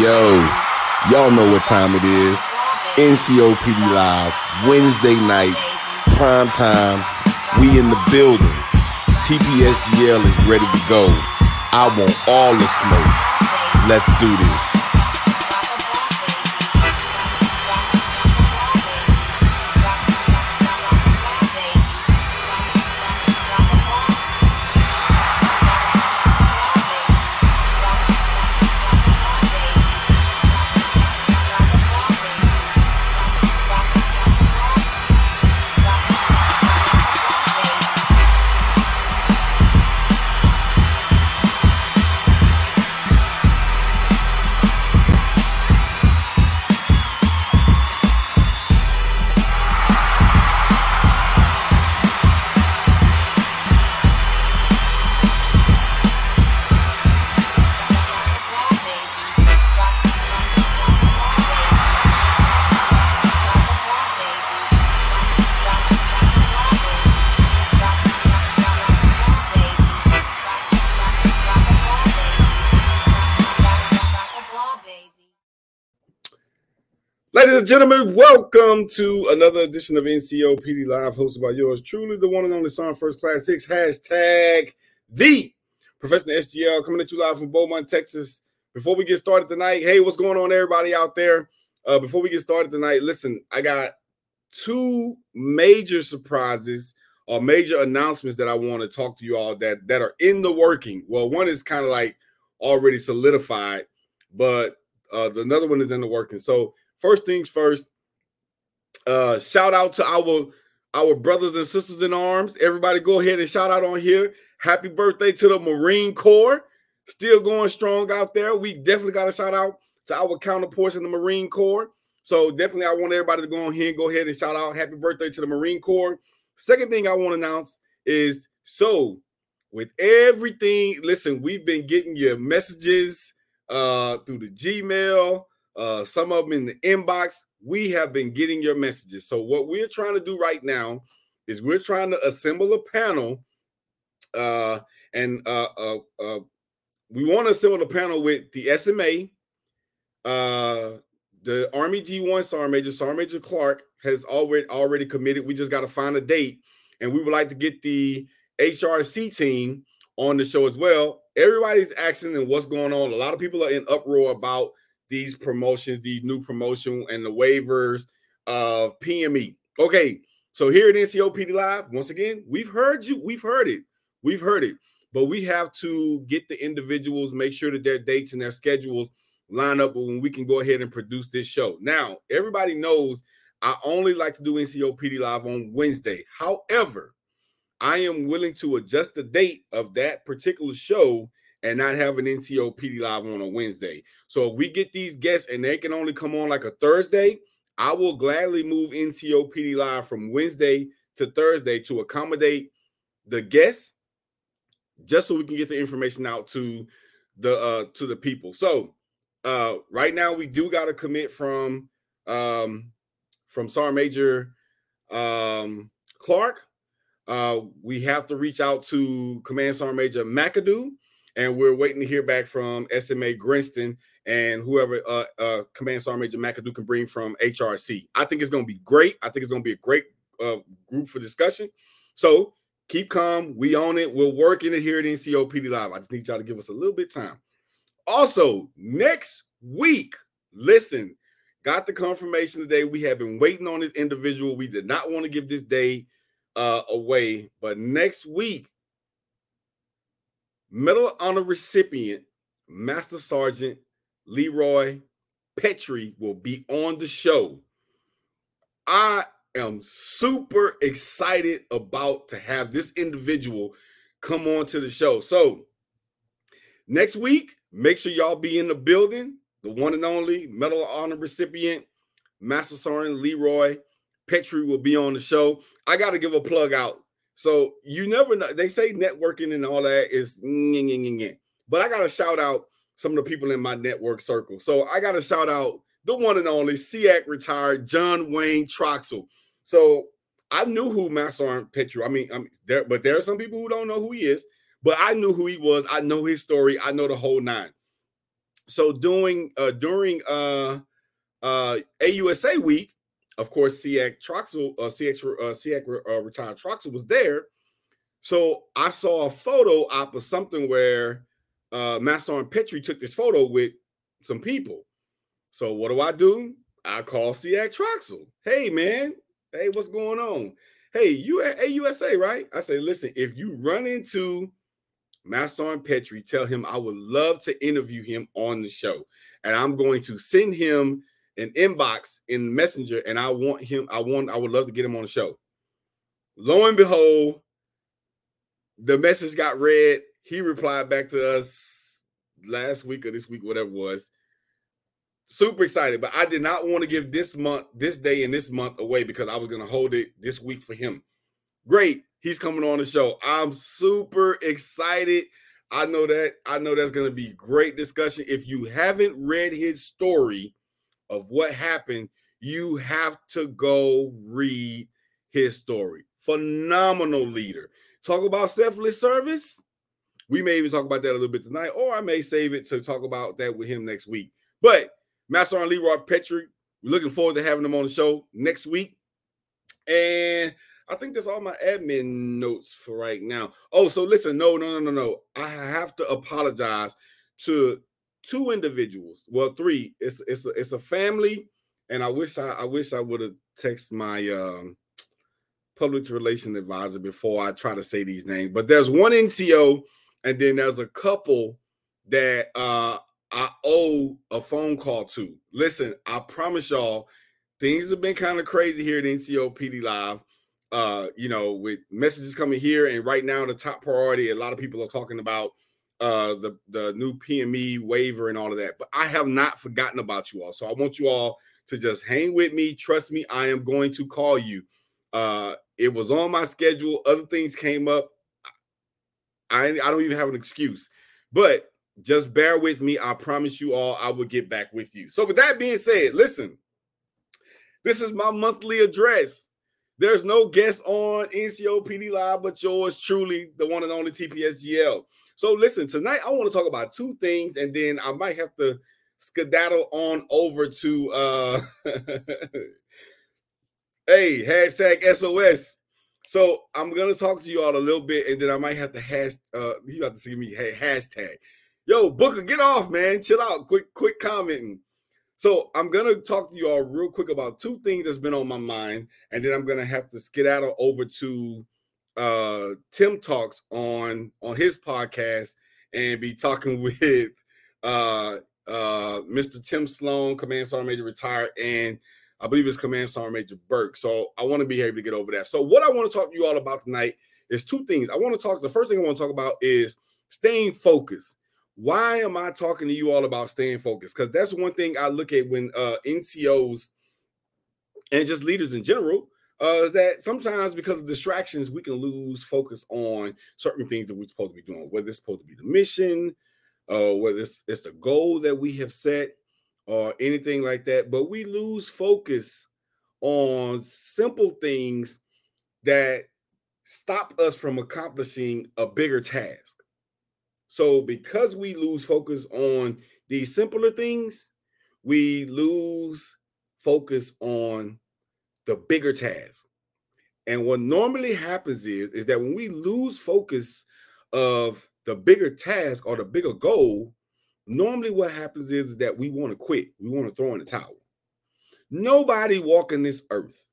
Yo, y'all know what time it is. NCOPD Live, Wednesday nights, prime time. We in the building. TPSGL is ready to go. I want all the smoke. Let's do this. Gentlemen, welcome to another edition of NCOPD Live, hosted by yours truly, the one and only Song First Class Hicks. Hashtag the professional SGL coming at you live from Beaumont, Texas. Before we get started tonight, hey, what's going on, everybody out there? Uh, before we get started tonight, listen, I got two major surprises or major announcements that I want to talk to you all that that are in the working. Well, one is kind of like already solidified, but uh, the another one is in the working. So first things first, uh, shout out to our our brothers and sisters in arms. Everybody go ahead and shout out on here. Happy birthday to the Marine Corps. Still going strong out there. We definitely got a shout out to our counterparts in the Marine Corps. So definitely I want everybody to go on here and go ahead and shout out happy birthday to the Marine Corps. Second thing I want to announce is so with everything, listen, we've been getting your messages uh through the Gmail, uh, some of them in the inbox. We have been getting your messages. So what we're trying to do right now is we're trying to assemble a panel, uh, and uh, uh, uh we want to assemble a panel with the SMA, uh, the Army G1 Sergeant Major, Sergeant Major Clark has already already committed. We just got to find a date, and we would like to get the HRC team on the show as well. Everybody's asking and what's going on. A lot of people are in uproar about these promotions, these new promotion and the waivers of PME. Okay, so here at NCOPD Live, once again, we've heard you, we've heard it, we've heard it, but we have to get the individuals, make sure that their dates and their schedules line up when we can go ahead and produce this show. Now, everybody knows I only like to do NCOPD Live on Wednesday. However, I am willing to adjust the date of that particular show and not have an NCO PD live on a Wednesday. So if we get these guests and they can only come on like a Thursday, I will gladly move NCO PD live from Wednesday to Thursday to accommodate the guests, just so we can get the information out to the uh to the people. So uh right now we do got to commit from um from Sergeant Major um Clark. Uh we have to reach out to Command Sergeant Major McAdoo and we're waiting to hear back from SMA Grinston and whoever uh, uh, Command Sergeant Major McAdoo can bring from HRC. I think it's going to be great. I think it's going to be a great uh, group for discussion. So keep calm. We own it. We're working it here at NCOPD Live. I just need y'all to give us a little bit of time. Also, next week, listen, got the confirmation today. We have been waiting on this individual. We did not want to give this day uh, away, but next week Medal of Honor recipient, Master Sergeant Leroy Petry, will be on the show. I am super excited about to have this individual come on to the show. So next week, make sure y'all be in the building. The one and only Medal of Honor recipient, Master Sergeant Leroy Petry will be on the show. I got to give a plug out so you never know. They say networking and all that is, but I got to shout out some of the people in my network circle. So I got to shout out the one and only SEAC retired John Wayne Troxell. So I knew who Master Sergeant Petry. I mean, I mean, there, but there are some people who don't know who he is. But I knew who he was. I know his story. I know the whole nine. so during uh during uh uh AUSA week, of course, SEAC Troxell, uh, SEAC, uh, SEAC uh, retired Troxell was there. So I saw a photo op of something where uh Master and Petry took this photo with some people. So what do I do? I call SEAC Troxell. Hey man, hey, what's going on? Hey, you at AUSA, right? I say, listen, if you run into Masson Petry, tell him I would love to interview him on the show. And I'm going to send him an inbox in Messenger, and I want him, I want, I would love to get him on the show. Lo and behold, the message got read. He replied back to us last week or this week, whatever it was. Super excited, but I did not want to give this month, this day, and this month away because I was going to hold it this week for him. Great he's coming on the show. I'm super excited. I know that I know that's going to be great discussion. If you haven't read his story of what happened, you have to go read his story. Phenomenal leader. Talk about selfless service. We may even talk about that a little bit tonight, or I may save it to talk about that with him next week. But Master and Leroy Petry, we're looking forward to having him on the show next week. And I think that's all my admin notes for right now. Oh, so listen, no, no, no, no, no. I have to apologize to two individuals. Well, three. It's it's a, it's a family, and I wish I I wish I would have texted my um, public relations advisor before I try to say these names. But there's one NCO, and then there's a couple that uh I owe a phone call to. Listen, I promise y'all, things have been kind of crazy here at NCO PD Live uh, you know, with messages coming here, and right now the top priority, a lot of people are talking about uh the the new PME waiver and all of that. But I have not forgotten about you all. So I want you all to just hang with me. Trust me, I am going to call you. Uh it was on my schedule. Other things came up. I I don't even have an excuse. But just bear with me. I promise you all I will get back with you. So with that being said, listen. This is my monthly address. There's no guest on NCO PD Live but yours truly, the one and only TPSGL. So listen, tonight I want to talk about two things, and then I might have to skedaddle on over to uh hey hashtag SOS. So I'm gonna talk to you all a little bit, and then I might have to hash uh you have to see me hey hashtag. Yo, Booker, get off, man. Chill out. Quick, quick commenting. So I'm gonna talk to you all real quick about two things that's been on my mind, and then I'm gonna have to skedaddle over to uh Tim Talks on on his podcast and be talking with uh uh Mr. Tim Sloan, Command Sergeant Major retired, and I believe it's Command Sergeant Major Burke. So I want to be able to get over that. So what I want to talk to you all about tonight is two things. I want to talk. The first thing I want to talk about is staying focused why am I talking to you all about staying focused? Because that's one thing I look at when uh, NCOs and just leaders in general uh, that sometimes because of distractions, we can lose focus on certain things that we're supposed to be doing, whether it's supposed to be the mission, uh, whether it's, it's the goal that we have set, or anything like that. But we lose focus on simple things that stop us from accomplishing a bigger task. So because we lose focus on these simpler things, we lose focus on the bigger task. And what normally happens is, is that when we lose focus of the bigger task or the bigger goal, normally what happens is that we want to quit. We want to throw in the towel. Nobody walking this earth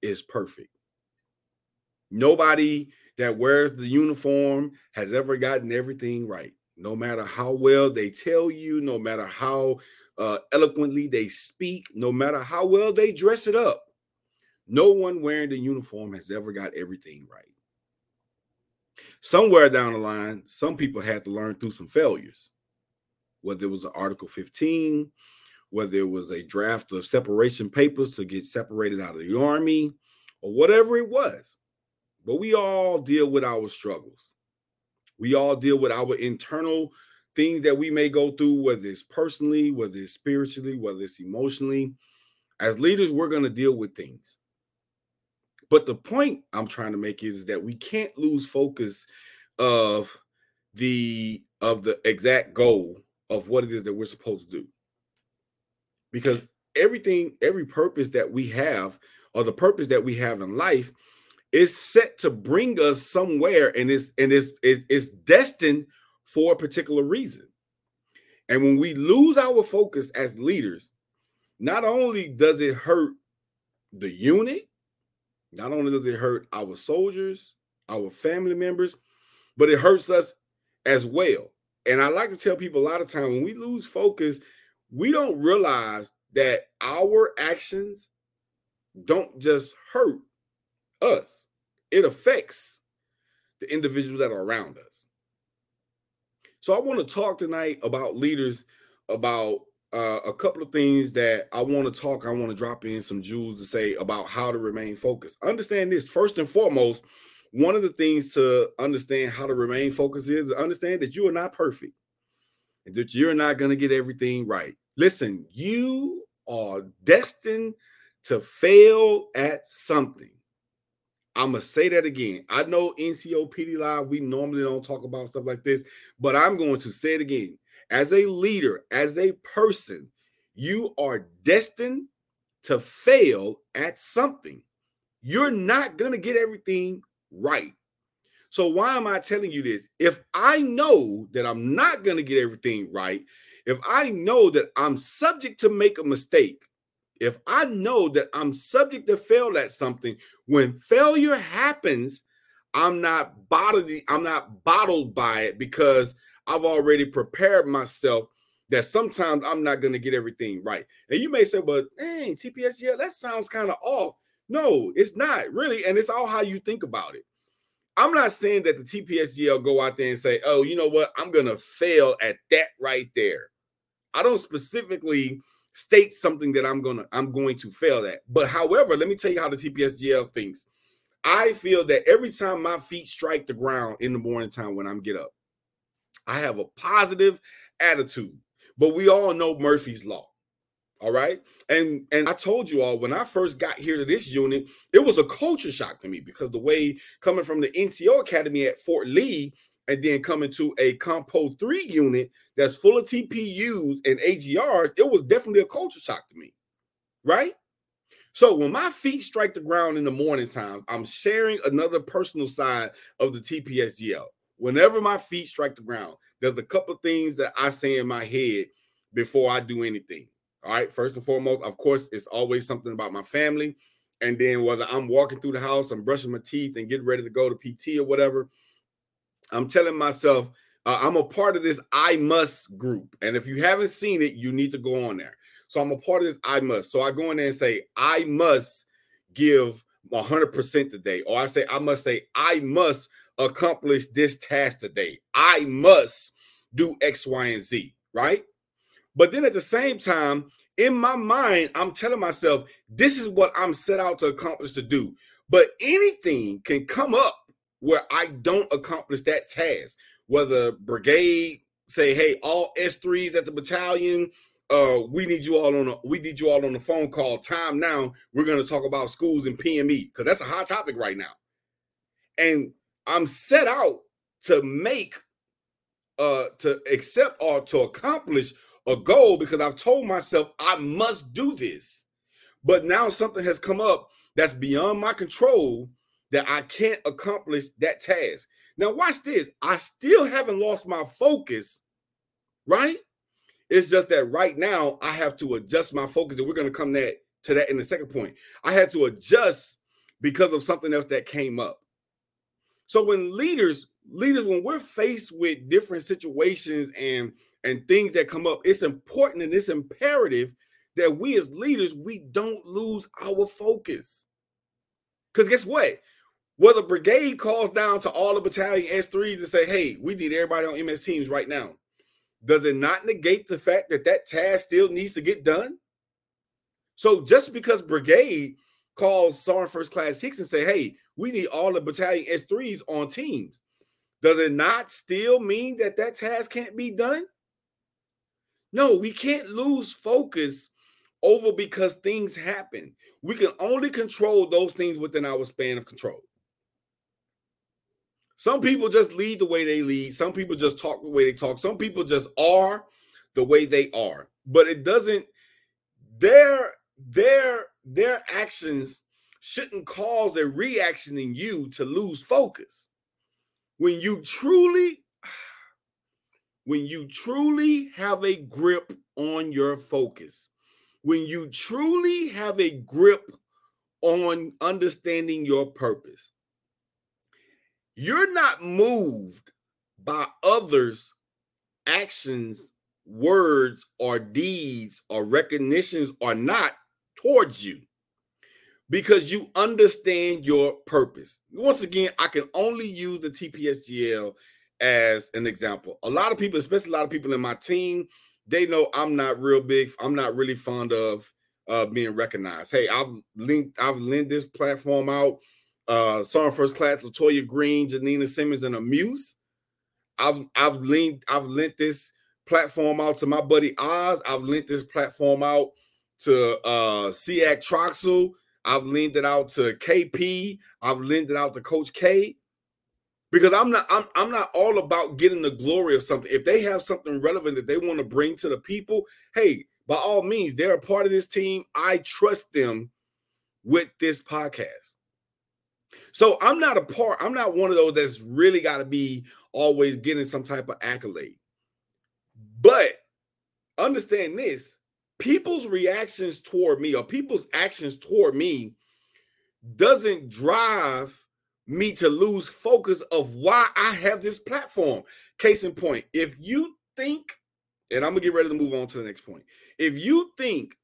is perfect. Nobody that wears the uniform has ever gotten everything right. No matter how well they tell you, no matter how uh, eloquently they speak, no matter how well they dress it up, no one wearing the uniform has ever got everything right. Somewhere down the line, some people had to learn through some failures, whether it was an Article 15, whether it was a draft of separation papers to get separated out of the army, or whatever it was. But we all deal with our struggles. We all deal with our internal things that we may go through, whether it's personally, whether it's spiritually, whether it's emotionally. As leaders, we're going to deal with things. But the point I'm trying to make is that we can't lose focus of the of the exact goal of what it is that we're supposed to do. Because everything, every purpose that we have, or the purpose that we have in life, is set to bring us somewhere and is and is is destined for a particular reason. And when we lose our focus as leaders, not only does it hurt the unit, not only does it hurt our soldiers, our family members, but it hurts us as well. And I like to tell people a lot of time when we lose focus, we don't realize that our actions don't just hurt us, it affects the individuals that are around us. So I want to talk tonight about leaders, about uh, a couple of things that I want to talk. I want to drop in some jewels to say about how to remain focused. Understand this first and foremost. One of the things to understand how to remain focused is understand that you are not perfect and that you're not going to get everything right. Listen, you are destined to fail at something. I'm gonna say that again. I know NCO PD Live, we normally don't talk about stuff like this, but I'm going to say it again as a leader, as a person, you are destined to fail at something. You're not going to get everything right. So, why am I telling you this? If I know that I'm not going to get everything right, if I know that I'm subject to make a mistake, if I know that I'm subject to fail at something, when failure happens, I'm not bottled, I'm not bottled by it because I've already prepared myself that sometimes I'm not going to get everything right. And you may say, but dang, TPS, yeah, that sounds kind of off. No, it's not really. And it's all how you think about it. I'm not saying that the TPSGL go out there and say, oh, you know what? I'm going to fail at that right there. I don't specifically state something that I'm going to I'm going to fail at. But however, let me tell you how the TPSGL thinks. I feel that every time my feet strike the ground in the morning time when I'm get up, I have a positive attitude. But we all know Murphy's law. All right. And and I told you all when I first got here to this unit, it was a culture shock to me because the way coming from the NCO Academy at Fort Lee and then coming to a Compo 3 unit that's full of TPUs and AGRs, it was definitely a culture shock to me. Right? So when my feet strike the ground in the morning time, I'm sharing another personal side of the TPSGL whenever my feet strike the ground, there's a couple things that I say in my head before I do anything. All right. First and foremost, of course, it's always something about my family. And then whether I'm walking through the house, I'm brushing my teeth and getting ready to go to PT or whatever, I'm telling myself, uh, I'm a part of this I must group. And if you haven't seen it, you need to go on there. So I'm a part of this I must. So I go in there and say, I must give 100% today. Or I say, I must say, I must accomplish this task today. I must do X, Y, and Z, right? But then at the same time, in my mind, I'm telling myself, this is what I'm set out to accomplish to do. But anything can come up where I don't accomplish that task, whether brigade say, hey, all S3s at the battalion, uh, we need you all on a we need you all on the phone call. Time now. We're gonna talk about schools and PME because that's a hot topic right now. And I'm set out to make uh to accept or to accomplish a goal because I've told myself I must do this. But now something has come up that's beyond my control that I can't accomplish that task. Now watch this. I still haven't lost my focus, right? It's just that right now I have to adjust my focus, and we're going to come that to that in the second point. I had to adjust because of something else that came up. So when leaders, leaders, when we're faced with different situations and and things that come up, it's important and it's imperative that we as leaders we don't lose our focus. Because guess what? Whether brigade calls down to all the battalion S3s and say, "Hey, we need everybody on MS teams right now," does it not negate the fact that that task still needs to get done? So just because brigade calls Sergeant First Class Hicks and say, "Hey, we need all the battalion S3s on teams. Does it not still mean that that task can't be done? No, we can't lose focus over because things happen. We can only control those things within our span of control. Some people just lead the way they lead. Some people just talk the way they talk. Some people just are. the way they are. But it doesn't their their their actions shouldn't cause a reaction in you to lose focus. When you truly when you truly have a grip on your focus, when you truly have a grip on understanding your purpose, you're not moved by others' actions, words, or deeds, or recognitions, or not towards you because you understand your purpose. Once again, I can only use the TPSGL as an example. A lot of people, especially a lot of people in my team, they know I'm not real big. I'm not really fond of uh, being recognized. Hey, I've linked, I've lent this platform out. Uh, Song First Class, Latoya Green, Janina Simmons, and Amuse. I've I've linked, I've lent this platform out to my buddy Oz. I've lent this platform out to uh SEAC Troxell. I've lent it out to KP. I've lent it out to Coach K because I'm not I'm, I'm not all about getting the glory of something. If they have something relevant that they want to bring to the people, hey, by all means, they're a part of this team. I trust them with this podcast. So I'm not a part, I'm not one of those that's really got to be always getting some type of accolade. But understand this people's reactions toward me or people's actions toward me doesn't drive me to lose focus of why I have this platform. Case in point, if you think, and I'm gonna get ready to move on to the next point. If you think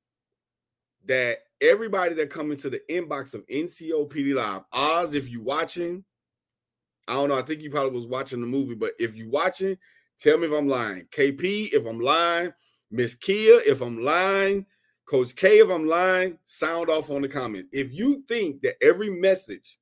that everybody that come into the inbox of NCOPD Live, Oz, if you watching, I don't know, I think you probably was watching the movie, but if you watching, tell me if I'm lying. KP, if I'm lying, Miss Kia, if I'm lying, Coach K, if I'm lying, sound off on the comment. If you think that every message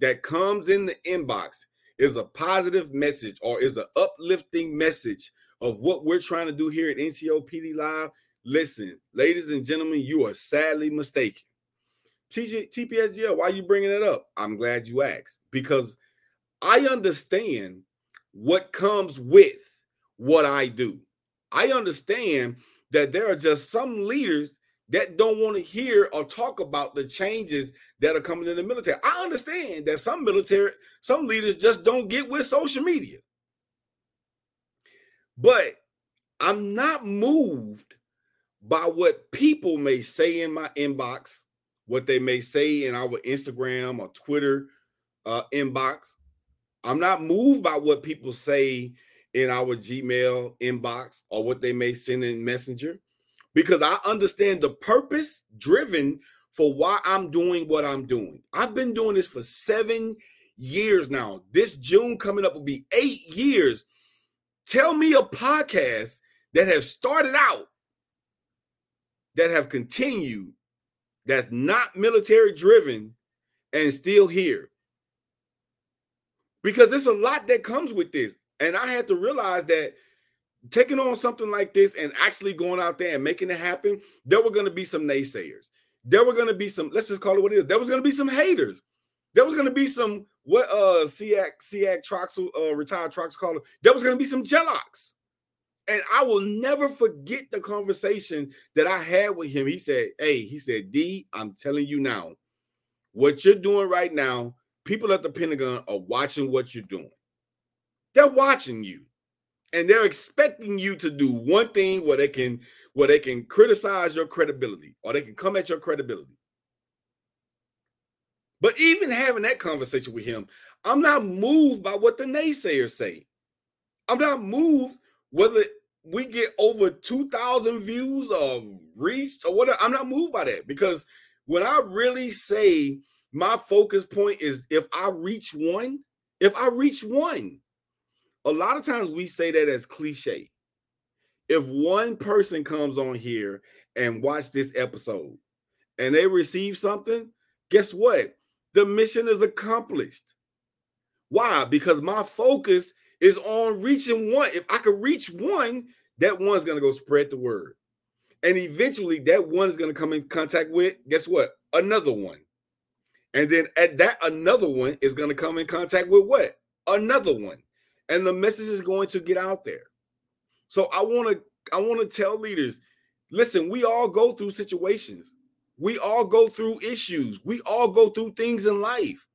that comes in the inbox is a positive message or is an uplifting message of what we're trying to do here at NCOPD Live, listen, ladies and gentlemen, you are sadly mistaken. TG, TPSGL, why are you bringing it up? I'm glad you asked because I understand what comes with what I do. I understand that there are just some leaders that don't want to hear or talk about the changes that are coming in the military. I understand that some military, some leaders just don't get with social media. But I'm not moved by what people may say in my inbox, what they may say in our Instagram or Twitter uh, inbox. I'm not moved by what people say in our Gmail inbox or what they may send in Messenger because I understand the purpose driven for why I'm doing what I'm doing. I've been doing this for seven years now. This June coming up will be eight years. Tell me a podcast that has started out, that have continued, that's not military driven, and still here. Because there's a lot that comes with this. And I had to realize that taking on something like this and actually going out there and making it happen, there were going to be some naysayers. There were going to be some, let's just call it what it is. There was going to be some haters. There was going to be some, what uh SEAC, SEAC Troxell, uh, retired Troxell caller, there was going to be some Jellocks. And I will never forget the conversation that I had with him. He said, Hey, he said, D, I'm telling you now, what you're doing right now, people at the Pentagon are watching what you're doing. They're watching you. And they're expecting you to do one thing where they can where they can criticize your credibility or they can come at your credibility. But even having that conversation with him, I'm not moved by what the naysayers say. I'm not moved whether we get over 2,000 views or reached or whatever. I'm not moved by that because when I really say my focus point is if I reach one, if I reach one, a lot of times we say that as cliche. If one person comes on here and watch this episode and they receive something, guess what? The mission is accomplished. Why? Because my focus is on reaching one. If I could reach one, that one's going to go spread the word. And eventually that one is going to come in contact with, guess what? Another one. And then at that another one is going to come in contact with what? Another one and the message is going to get out there. So I want to I want to tell leaders, listen, we all go through situations. We all go through issues. We all go through things in life.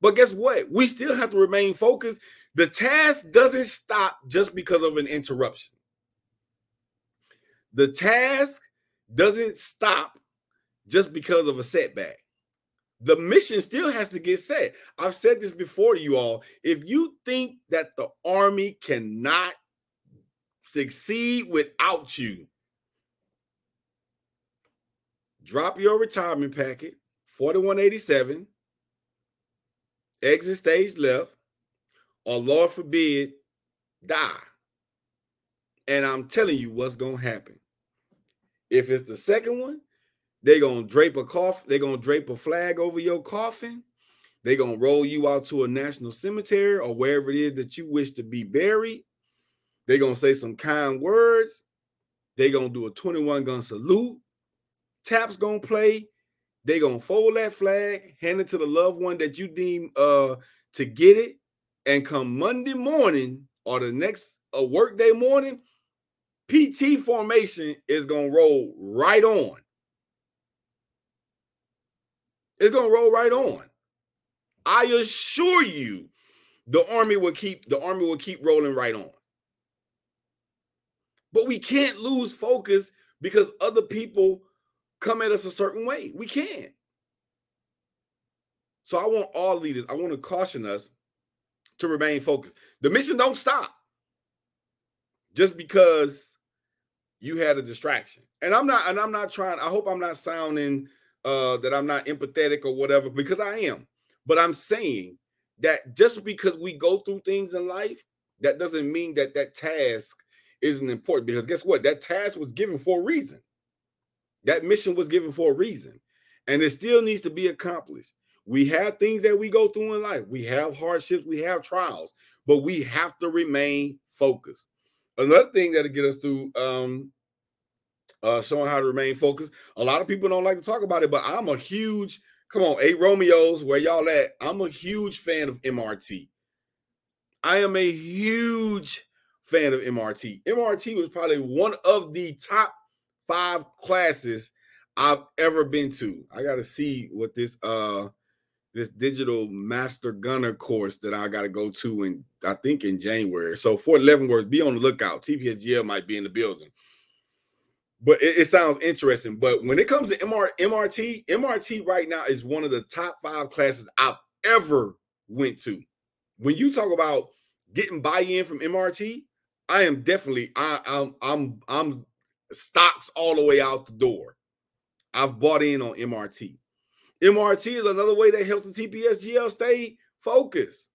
But guess what? We still have to remain focused. The task doesn't stop just because of an interruption. The task doesn't stop just because of a setback. The mission still has to get set. I've said this before to you all. If you think that the army cannot succeed without you, drop your retirement packet, 4187, exit stage left, or Lord forbid, die. And I'm telling you what's to happen. If it's the second one, they're gonna drape a coffin, they're gonna drape a flag over your coffin. They're gonna roll you out to a national cemetery or wherever it is that you wish to be buried. They're gonna say some kind words. They're gonna do a 21 gun salute. Taps gonna play. They're gonna fold that flag, hand it to the loved one that you deem uh to get it, and come Monday morning or the next a workday morning, PT formation is gonna roll right on. It's gonna roll right on. I assure you, the army will keep the army will keep rolling right on. But we can't lose focus because other people come at us a certain way. We can't. So I want all leaders, I want to caution us to remain focused. The mission don't stop just because you had a distraction. And I'm not and I'm not trying I hope I'm not sounding uh, that I'm not empathetic or whatever, because I am. But I'm saying that just because we go through things in life, that doesn't mean that that task isn't important. Because guess what? That task was given for a reason. That mission was given for a reason, and it still needs to be accomplished. We have things that we go through in life. We have hardships, we have trials, but we have to remain focused. Another thing that'll get us through um, uh, showing how to remain focused. A lot of people don't like to talk about it, but I'm a huge, come on, eight Romeos, where y'all at? I'm a huge fan of MRT. I am a huge fan of MRT. MRT was probably one of the top five classes I've ever been to. I got to see what this uh this digital master gunner course that I got to go to in I think in January. So for 11 words, be on the lookout. TPSGL might be in the building but it, it, sounds interesting. But when it comes to MR, MRT, MRT right now is one of the top five classes I've ever went to. When you talk about getting buy-in from MRT, I am definitely I, I'm I'm I'm stocks all the way out the door. I've bought in on MRT. MRT is another way that helps the TPSGL stay focused.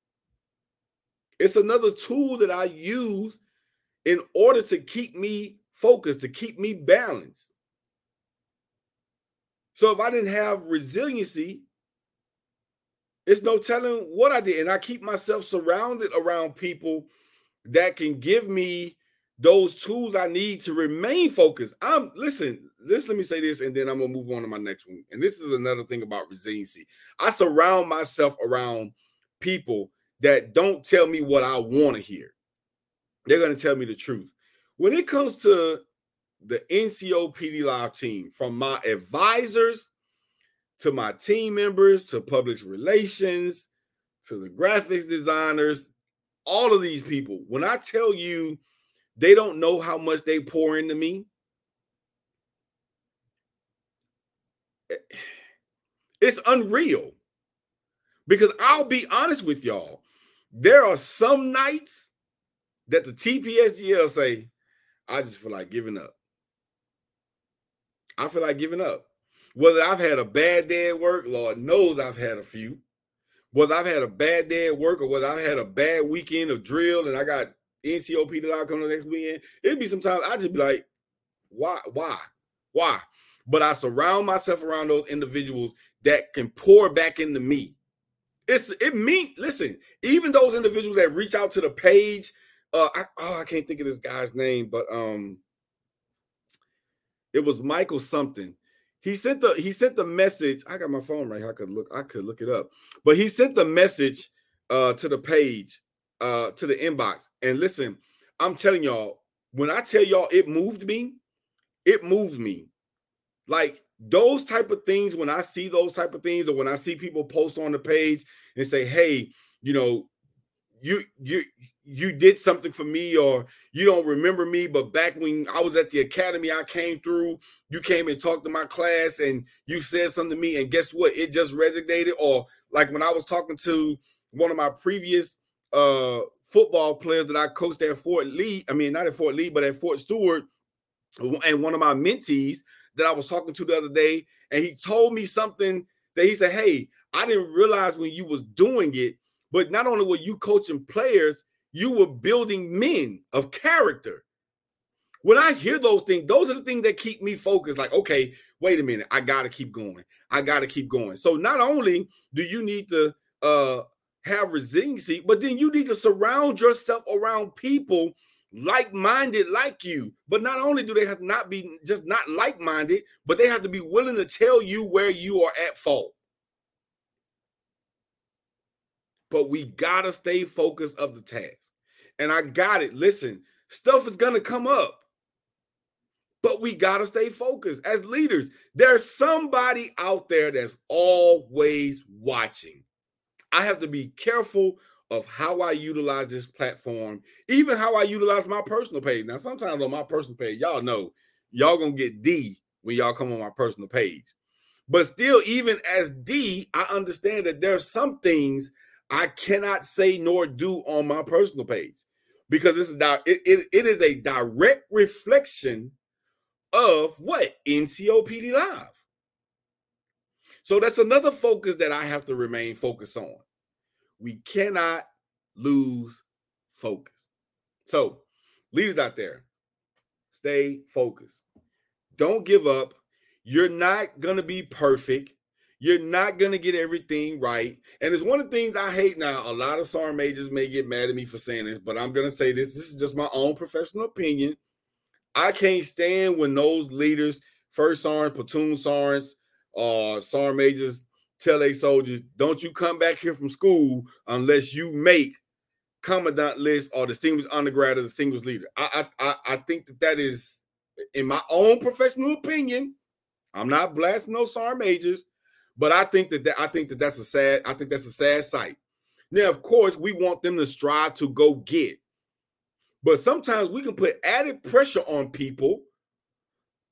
It's another tool that I use in order to keep me focused, to keep me balanced. So if I didn't have resiliency, it's no telling what I did. And I keep myself surrounded around people that can give me those tools I need to remain focused. I'm listen, let me say this, and then I'm gonna move on to my next one. And this is another thing about resiliency. I surround myself around people that don't tell me what I want to hear. They're gonna tell me the truth when it comes to the NCO PD Live team, from my advisors to my team members to public relations to the graphics designers, all of these people, when I tell you they don't know how much they pour into me, eh, it's unreal. Because I'll be honest with y'all, there are some nights that the TPSGL say, I just feel like giving up. I feel like giving up. Whether I've had a bad day at work, Lord knows I've had a few. Whether I've had a bad day at work or whether I've had a bad weekend of drill and I got NCOP that I come the next weekend, it'd be sometimes I just be like, why, why, why? But I surround myself around those individuals that can pour back into me. It's it mean listen, even those individuals that reach out to the page uh I, oh, I can't think of this guy's name, but um it was Michael something. He sent the he sent the message. I got my phone right. I could look, I could look it up. But he sent the message uh to the page, uh to the inbox. And listen, I'm telling y'all, when I tell y'all it moved me, it moved me. Like those type of things, when I see those type of things, or when I see people post on the page and say, hey, you know, you you you did something for me or you don't remember me but back when i was at the academy i came through you came and talked to my class and you said something to me and guess what it just resonated or like when i was talking to one of my previous uh football players that i coached at fort lee i mean not at fort lee but at fort stewart and one of my mentees that i was talking to the other day and he told me something that he said hey i didn't realize when you was doing it but not only were you coaching players, you were building men of character. When I hear those things, those are the things that keep me focused. Like, okay, wait a minute, I got to keep going. I got to keep going. So not only do you need to uh, have resiliency, but then you need to surround yourself around people like-minded like you. But not only do they have not be just not like-minded, but they have to be willing to tell you where you are at fault. but we gotta stay focused of the task. And I got it. Listen, stuff is gonna come up, but we gotta stay focused as leaders. There's somebody out there that's always watching. I have to be careful of how I utilize this platform, even how I utilize my personal page. Now, sometimes on my personal page, y'all know y'all gonna get D when y'all come on my personal page. But still, even as D, I understand that there's some things I cannot say nor do on my personal page because it's a, it, it, it is a direct reflection of what NCOPD Live. So that's another focus that I have to remain focused on. We cannot lose focus. So, leaders out there, stay focused. Don't give up. You're not going to be perfect. You're not going to get everything right. And it's one of the things I hate now. A lot of SAR majors may get mad at me for saying this, but I'm going to say this. This is just my own professional opinion. I can't stand when those leaders, first sergeant, platoon sergeants, uh, SAR majors tell a soldiers, don't you come back here from school unless you make commandant list or distinguished undergrad or distinguished leader. I, I, I think that that is, in my own professional opinion, I'm not blasting no SAR majors. But I think that, that I think that that's a sad. I think that's a sad sight. Now, of course, we want them to strive to go get, but sometimes we can put added pressure on people.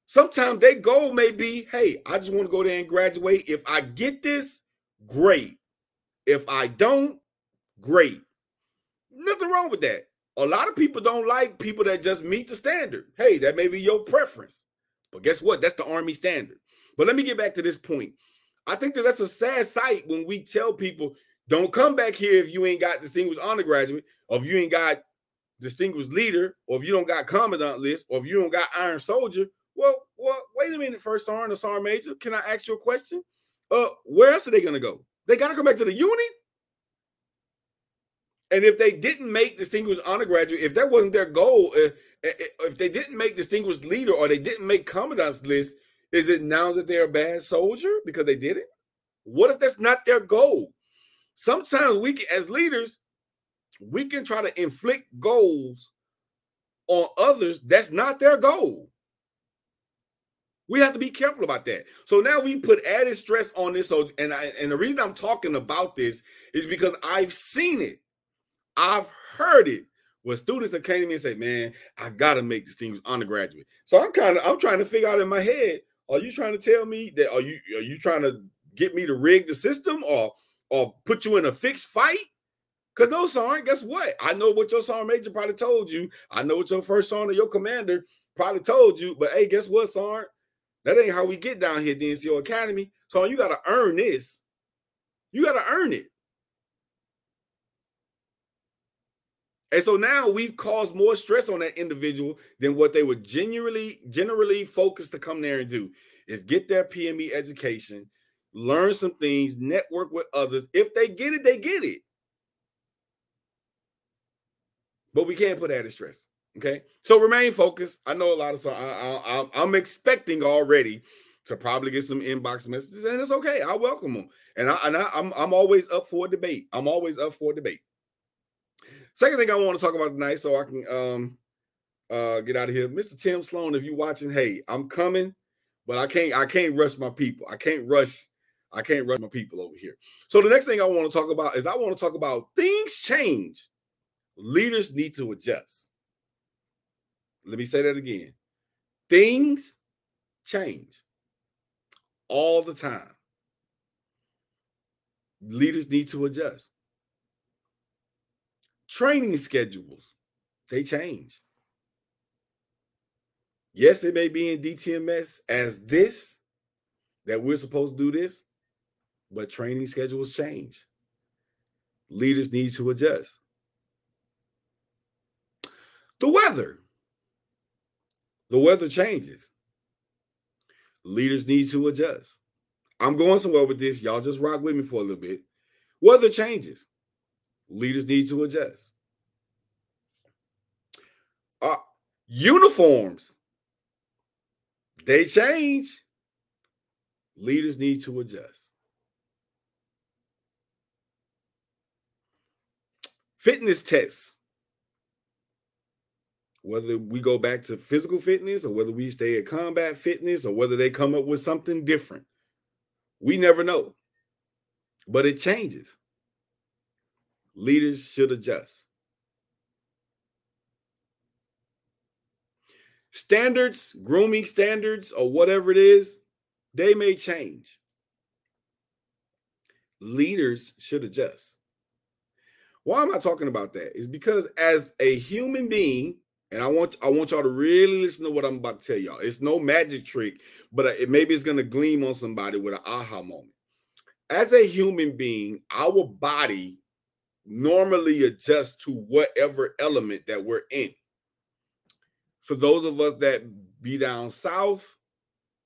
Sometimes their goal may be, "Hey, I just want to go there and graduate. If I get this, great. If I don't, great. Nothing wrong with that. A lot of people don't like people that just meet the standard. Hey, that may be your preference. But guess what? That's the Army standard. But let me get back to this point. I think that that's a sad sight when we tell people, don't come back here if you ain't got distinguished undergraduate, or if you ain't got distinguished leader, or if you don't got commandant list, or if you don't got iron soldier. Well, well, wait a minute, first sergeant or sergeant major. Can I ask you a question? Uh, where else are they gonna go? They gotta come back to the unit. And if they didn't make distinguished undergraduate, if that wasn't their goal, if, if they didn't make distinguished leader or they didn't make commandant's list, is it now that they're a bad soldier because they did it? What if that's not their goal? Sometimes we, can, as leaders, we can try to inflict goals on others that's not their goal. We have to be careful about that. So now we put added stress on this. So, and I, and the reason I'm talking about this is because I've seen it, I've heard it. Where students that came to me and say, "Man, I gotta make this distinguished undergraduate." So I'm kind of I'm trying to figure out in my head are you trying to tell me that are you are you trying to get me to rig the system or or put you in a fixed fight? Because no, Sergeant, guess what? I know what your Sergeant Major probably told you. I know what your first Sergeant or your commander probably told you. But hey, guess what, Sergeant? That ain't how we get down here, DNCO Academy. So you got to earn this. You got to earn it. And so now we've caused more stress on that individual than what they would genuinely, generally focus to come there and do is get their PME education, learn some things, network with others. If they get it, they get it. But we can't put that added stress. Okay. So remain focused. I know a lot of stuff. I, I, I'm expecting already to probably get some inbox messages, and it's okay. I welcome them. And, I, and I, I'm, I'm always up for a debate. I'm always up for a debate. Second thing I want to talk about tonight, so I can um uh, get out of here. Mr. Tim Sloan, if you're watching, hey, I'm coming, but I can't I can't rush my people. I can't rush I can't rush my people over here. So the next thing I want to talk about is I want to talk about things change. Leaders need to adjust. Let me say that again. Things change all the time. Leaders need to adjust. Training schedules, they change. Yes, it may be in DTMS as this, that we're supposed to do this, but training schedules change. Leaders need to adjust. The weather. The weather changes. Leaders need to adjust. I'm going somewhere with this. Y'all just rock with me for a little bit. Weather changes. Leaders need to adjust. Uh, uniforms they change. Leaders need to adjust. Fitness tests. Whether we go back to physical fitness or whether we stay at combat fitness or whether they come up with something different, we never know. But it changes. Leaders should adjust. standards, grooming standards, or whatever it is, they may change. Leaders should adjust. Why am I talking about that? Is because as a human being, and I want I want y'all to really listen to what I'm about to tell y'all. It's no magic trick, but it, maybe it's going to gleam on somebody with an aha moment. As a human being, our body normally adjusts to whatever element that we're in for those of us that be down south,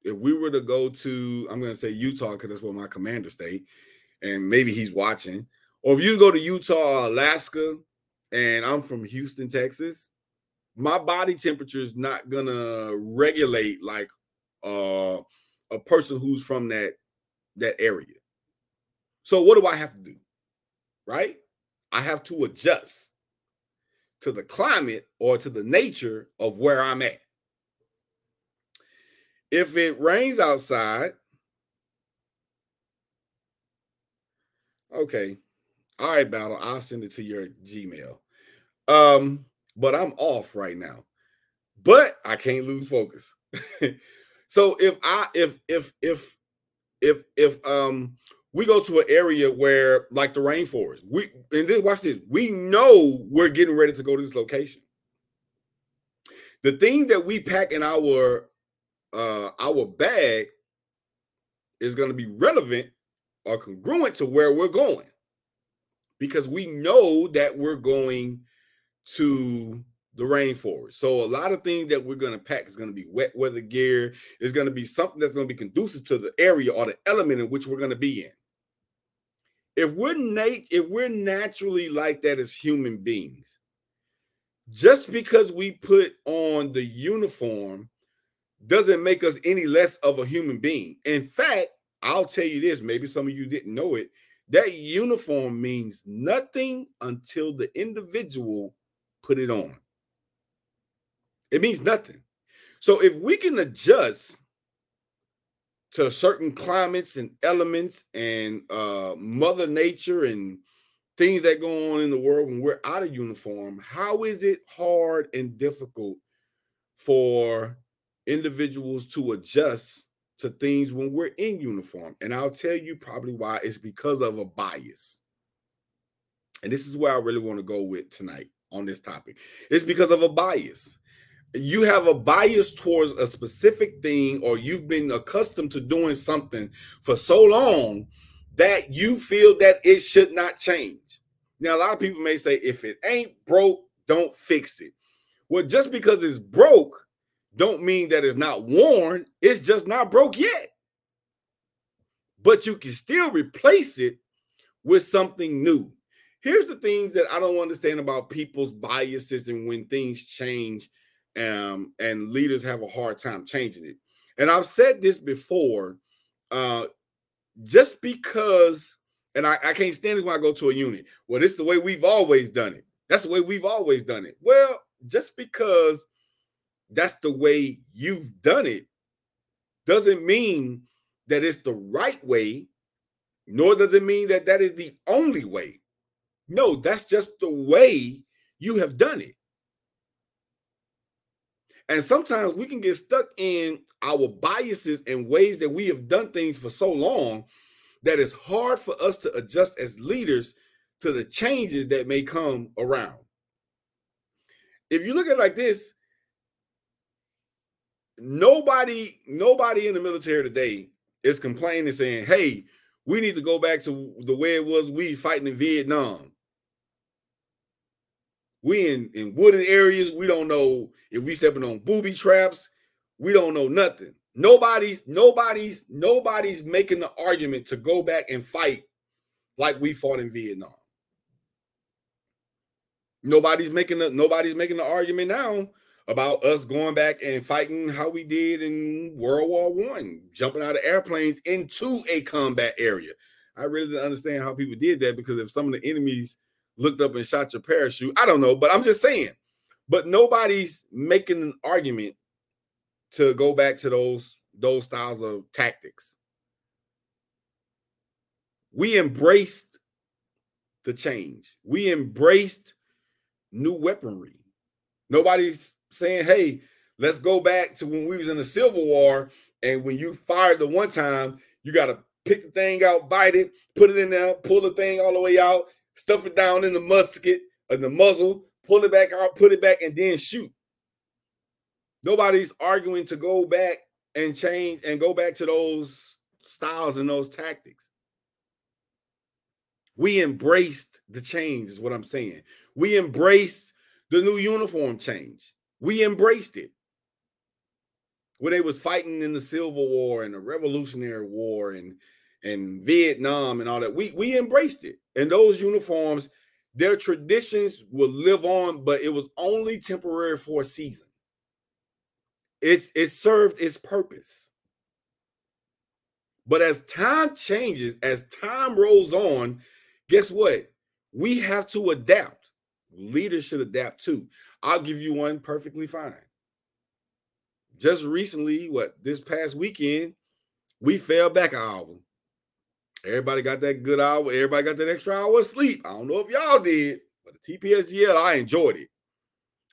if we were to go to, I'm going to say Utah because that's where my commander stay, and maybe he's watching. Or if you go to Utah, Alaska, and I'm from Houston, Texas, my body temperature is not gonna regulate like uh, a person who's from that that area. So what do I have to do? Right? I have to adjust to the climate or to the nature of where I'm at. If it rains outside, okay. All right, battle. I'll send it to your Gmail. Um, but I'm off right now. But I can't lose focus. so if I if if if if if um we go to an area where like the rainforest we and then watch this we know we're getting ready to go to this location the thing that we pack in our uh our bag is going to be relevant or congruent to where we're going because we know that we're going to the rainforest. So a lot of things that we're going to pack is going to be wet weather gear. It's going to be something that's going to be conducive to the area or the element in which we're going to be in if we're nat- if we're naturally like that as human beings, just because we put on the uniform doesn't make us any less of a human being. In fact, I'll tell you this, maybe some of you didn't know it. That uniform means nothing until the individual put it on. It means nothing. So if we can adjust to certain climates and elements and uh, mother nature and things that go on in the world when we're out of uniform how is it hard and difficult for individuals to adjust to things when we're in uniform and i'll tell you probably why it's because of a bias and this is where i really want to go with tonight on this topic it's because of a bias you have a bias towards a specific thing or you've been accustomed to doing something for so long that you feel that it should not change. Now, a lot of people may say, if it ain't broke, don't fix it. Well, just because it's broke, don't mean that it's not worn. It's just not broke yet. But you can still replace it with something new. Here's the things that I don't understand about people's biases and when things change um, and leaders have a hard time changing it. And I've said this before, uh, just because, and I, I can't stand it when I go to a unit. Well, it's the way we've always done it. That's the way we've always done it. Well, just because that's the way you've done it doesn't mean that it's the right way, nor does it mean that that is the only way. No, that's just the way you have done it. And sometimes we can get stuck in our biases and ways that we have done things for so long that it's hard for us to adjust as leaders to the changes that may come around. If you look at it like this, nobody, nobody in the military today is complaining saying, hey, we need to go back to the way it was we fighting in Vietnam. We in, in wooded areas. We don't know if we stepping on booby traps. We don't know nothing. Nobody's nobody's nobody's making the argument to go back and fight like we fought in Vietnam. Nobody's making the nobody's making the argument now about us going back and fighting how we did in World War One, jumping out of airplanes into a combat area. I really didn't understand how people did that because if some of the enemies looked up and shot your parachute, I don't know, but I'm just saying. But nobody's making an argument to go back to those those styles of tactics. We embraced the change. We embraced new weaponry. Nobody's saying, "Hey, let's go back to when we was in the Civil War and when you fired the one time, you got to pick the thing out, bite it, put it in there, pull the thing all the way out, stuff it down in the musket in the muzzle, pull it back out, put it back, and then shoot." Nobody's arguing to go back and change and go back to those styles and those tactics. We embraced the change, is what I'm saying. We embraced the new uniform change. We embraced it. When they was fighting in the Civil War and the Revolutionary War and and Vietnam and all that, we we embraced it. And those uniforms, their traditions will live on, but it was only temporary for a season. It's it served its purpose. But as time changes, as time rolls on, guess what? We have to adapt. Leaders should adapt too. I'll give you one perfectly fine. Just recently, what this past weekend, we fell back an hour. Everybody got that good hour. Everybody got that extra hour of sleep. I don't know if y'all did, but the TPSGL, I enjoyed it.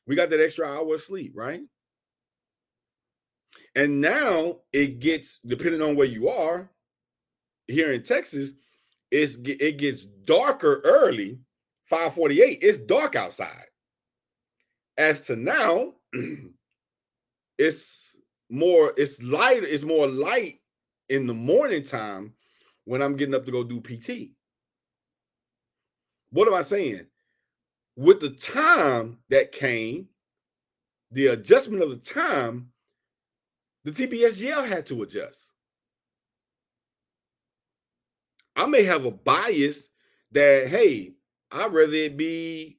We got that extra hour of sleep, right? And now it gets, depending on where you are here in Texas, it's, it gets darker early, 548. It's dark outside. As to now, it's more, it's lighter, it's more light in the morning time when I'm getting up to go do PT. What am I saying? With the time that came, the adjustment of the time, the TPSGL had to adjust. I may have a bias that, hey, I'd rather it be,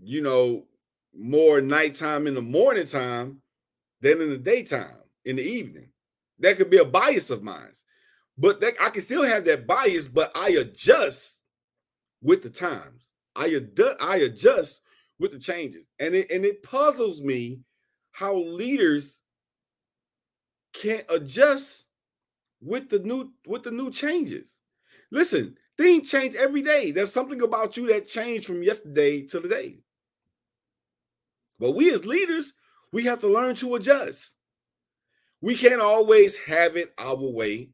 you know, more nighttime in the morning time than in the daytime, in the evening. That could be a bias of mine. But that I can still have that bias, but I adjust with the times. I adjust, I adjust with the changes. And it and it puzzles me how leaders can't adjust with the new with the new changes. Listen, things change every day. There's something about you that changed from yesterday to today. But we as leaders, we have to learn to adjust. We can't always have it our way.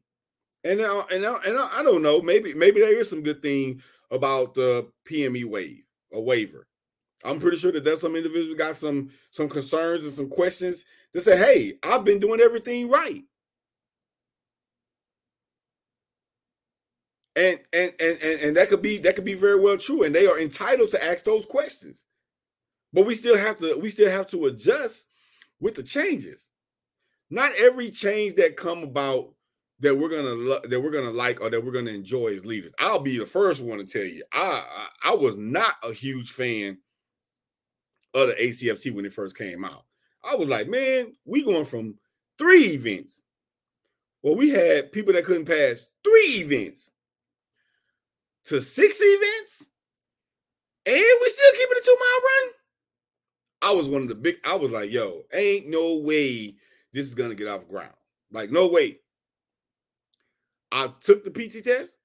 And now, and now, and I don't know. Maybe maybe there is some good thing about the PME wave, a waiver. I'm mm-hmm. pretty sure that there's some individuals got some some concerns and some questions to say, hey, I've been doing everything right. And, and and and and that could be that could be very well true and they are entitled to ask those questions but we still have to we still have to adjust with the changes not every change that come about that we're gonna that we're gonna like or that we're gonna enjoy as leaders i'll be the first one to tell you i i, I was not a huge fan of the acft when it first came out I was like, man, we going from three events. Well, we had people that couldn't pass three events to six events, and we still keeping a two mile run. I was one of the big, I was like, yo, ain't no way this is gonna get off ground. Like, no way. I took the PT test.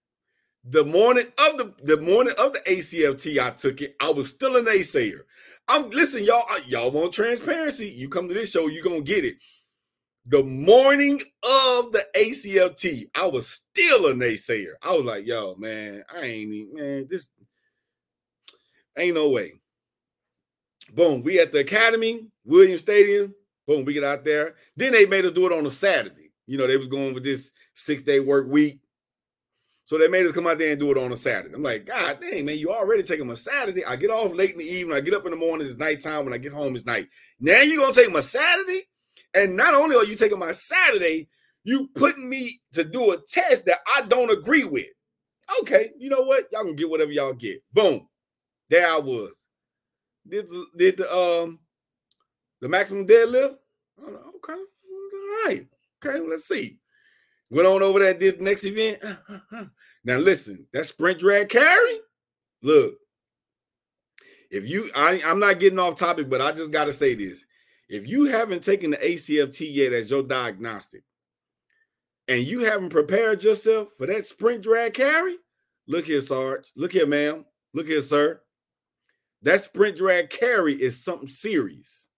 The morning of the the morning of the ACFT, I took it. I was still an naysayer. I'm listen, y'all. Y'all want transparency? You come to this show, you gonna get it. The morning of the ACFT, I was still a naysayer. I was like, yo, man, I ain't man, this ain't no way. Boom, we at the academy, Williams Stadium. Boom, we get out there. Then they made us do it on a Saturday. You know, they was going with this six-day work week. So they made us come out there and do it on a Saturday. I'm like, God dang, man, you already taking my Saturday. I get off late in the evening. I get up in the morning, it's nighttime. When I get home, it's night. Now you're gonna take my Saturday? And not only are you taking my Saturday, you putting me to do a test that I don't agree with. Okay, you know what? Y'all can get whatever y'all get. Boom. There I was. Did did the um the maximum deadlift? okay, all right. Okay, let's see. Went on over there, did the next event. Uh, uh, uh. Now listen, that sprint drag carry. Look, if you, I, I'm not getting off topic, but I just got to say this: if you haven't taken the ACFT yet as your diagnostic, and you haven't prepared yourself for that sprint drag carry, look here, Sarge. Look here, ma'am. Look here, sir. That sprint drag carry is something serious.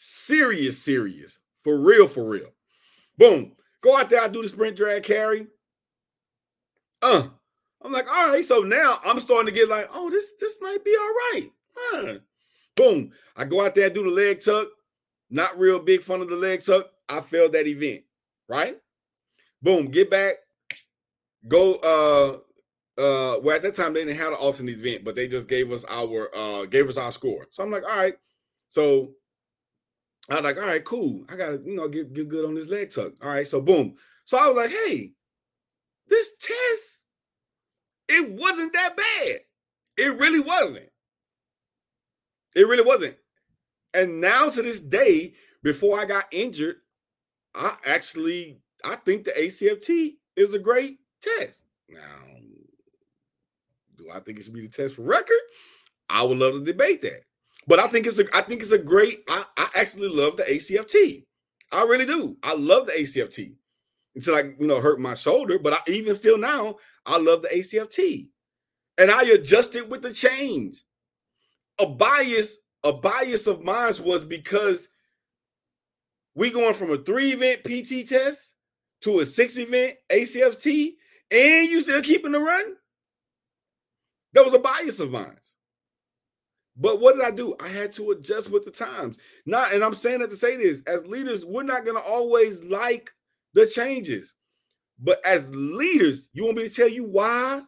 Serious, serious. For real, for real. Boom. Go out there, I do the sprint drag carry. Uh, I'm like, all right. So now I'm starting to get like, oh, this this might be all right. Huh. Boom. I go out there, do the leg tuck. Not real big fun of the leg tuck. I failed that event. Right? Boom. Get back. Go uh uh well at that time they didn't have an alternate event, but they just gave us our uh gave us our score. So I'm like, all right. So I was like, all right, cool. I gotta, you know, get, get good on this leg tuck. All right, so boom. So I was like, hey, this test, it wasn't that bad. It really wasn't. It really wasn't. And now to this day, before I got injured, I actually I think the ACFT is a great test. Now, do I think it should be the test for record? I would love to debate that. But I think it's a I think it's a great. I, I actually love the ACFT. I really do. I love the ACFT until I you know hurt my shoulder. But I, even still now, I love the ACFT, and I adjusted with the change. A bias, a bias of mine was because we going from a three event PT test to a six event ACFT, and you still keeping the run. That was a bias of mine. But what did I do? I had to adjust with the times. Not, and I'm saying that to say this as leaders, we're not going to always like the changes. But as leaders, you want me to tell you why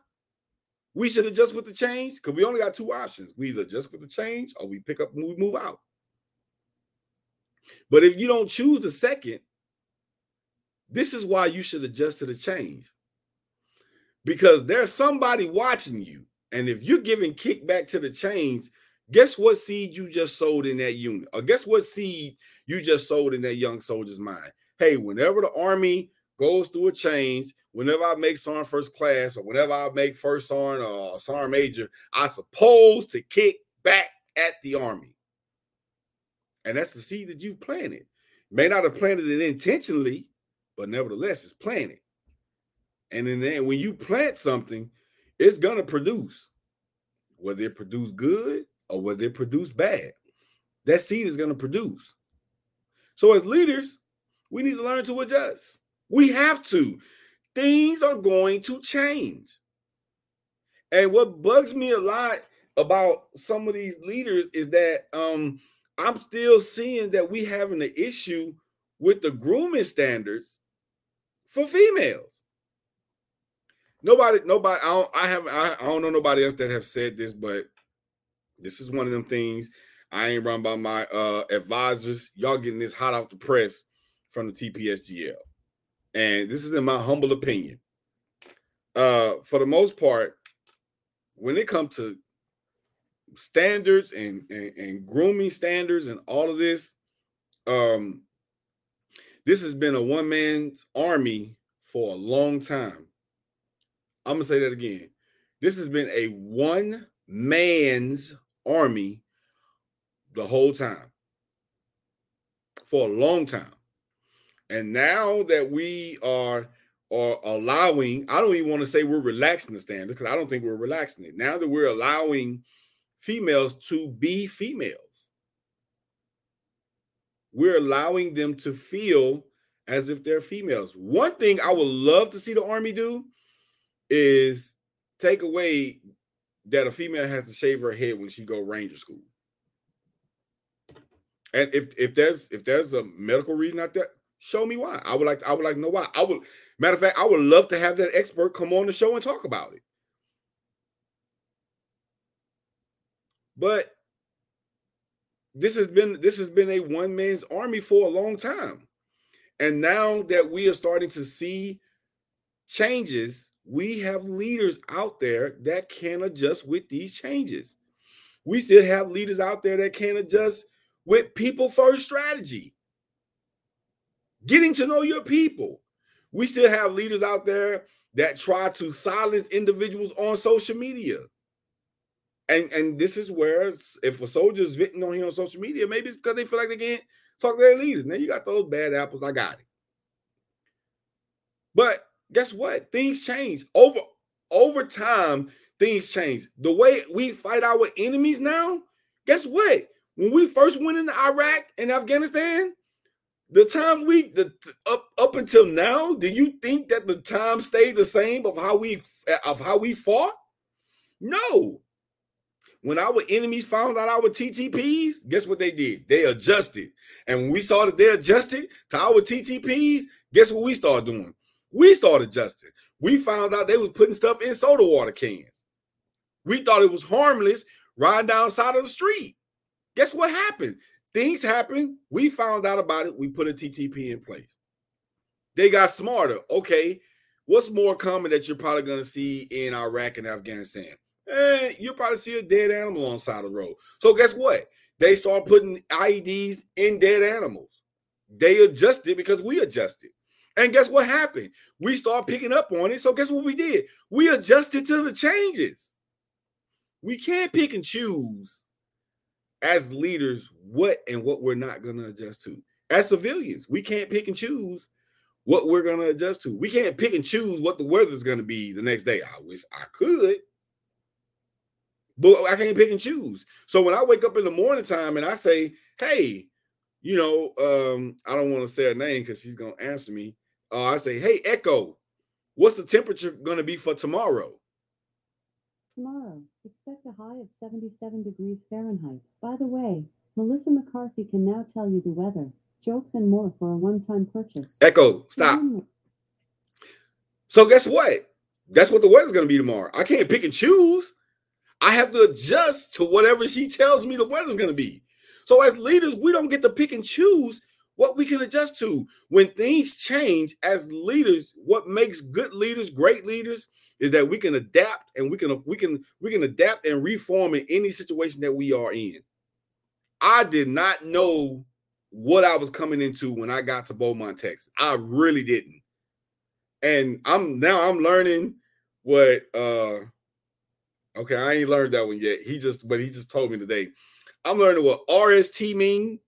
we should adjust with the change? Because we only got two options. We either adjust with the change or we pick up and we move out. But if you don't choose the second, this is why you should adjust to the change. Because there's somebody watching you. And if you're giving kickback to the change, Guess what seed you just sowed in that unit? Or guess what seed you just sowed in that young soldier's mind? Hey, whenever the army goes through a change, whenever I make sergeant first class or whenever I make first sergeant or sergeant major, I suppose to kick back at the army. And that's the seed that you've planted. May not have planted it intentionally, but nevertheless, it's planted. And then when you plant something, it's gonna produce. Whether it produce good or whether it produce bad. That seed is going to produce. So, as leaders, we need to learn to adjust. We have to. Things are going to change. And what bugs me a lot about some of these leaders is that um, I'm still seeing that we having an issue with the grooming standards for females. Nobody, nobody, I don't, I have, I, I don't know nobody else that have said this, but this is one of them things. I ain't run by my uh advisors. Y'all getting this hot off the press from the TPSGL. And this is in my humble opinion. Uh, for the most part, when it comes to standards and, and, and grooming standards and all of this, um, this has been a one man's army for a long time. I'm gonna say that again. This has been a one man's army the whole time for a long time. And now that we are are allowing, I don't even want to say we're relaxing the standard because I don't think we're relaxing it. Now that we're allowing females to be females, we're allowing them to feel as if they're females. One thing I would love to see the army do is take away that a female has to shave her head when she go ranger school. And if if there's if there's a medical reason out there, show me why. I would like I would like to know why. I would matter of fact, I would love to have that expert come on the show and talk about it. But this has been this has been a one man's army for a long time. And now that we are starting to see changes, we have leaders out there that can adjust with these changes. We still have leaders out there that can adjust with people first strategy, getting to know your people. We still have leaders out there that try to silence individuals on social media. And, and this is where if a soldier is venting on here on social media, maybe it's because they feel like they can't talk to their leaders. Now you got those bad apples. I got it. But guess what? Things change over over time. Things change. The way we fight our enemies now. Guess what? When we first went into Iraq and Afghanistan, the time we the up up until now, do you think that the time stayed the same of how we of how we fought? No. When our enemies found out our TTPs, guess what they did? They adjusted. And when we saw that they adjusted to our TTPs, guess what we started doing? We started adjusting. We found out they was putting stuff in soda water cans. We thought it was harmless riding down side of the street. Guess what happened? Things happened. We found out about it. We put a TTP in place. They got smarter. Okay, what's more common that you're probably going to see in Iraq and Afghanistan? Eh, you'll probably see a dead animal on side of the road. So guess what? They start putting IEDs in dead animals. They adjusted because we adjusted. And guess what happened? We start picking up on it. So guess what we did? We adjusted to the changes. We can't pick and choose as leaders what and what we're not going to adjust to. As civilians, we can't pick and choose what we're going to adjust to. We can't pick and choose what the weather's going to be the next day. I wish I could, but I can't pick and choose. So when I wake up in the morning time and I say, "Hey, you know, um, I don't want to say her name because she's going to answer me." Uh, I say, "Hey, Echo, what's the temperature going to be for tomorrow?" Tomorrow, expect a high of 77 degrees Fahrenheit. By the way, Melissa McCarthy can now tell you the weather, jokes, and more for a one time purchase. Echo, stop. So, guess what? That's what the weather's going to be tomorrow. I can't pick and choose. I have to adjust to whatever she tells me the weather's going to be. So, as leaders, we don't get to pick and choose what we can adjust to. When things change as leaders, what makes good leaders, great leaders, is that we can adapt and we can we can we can adapt and reform in any situation that we are in. I did not know what I was coming into when I got to Beaumont, Texas. I really didn't. And I'm now I'm learning what uh okay, I ain't learned that one yet. He just but he just told me today. I'm learning what RST mean.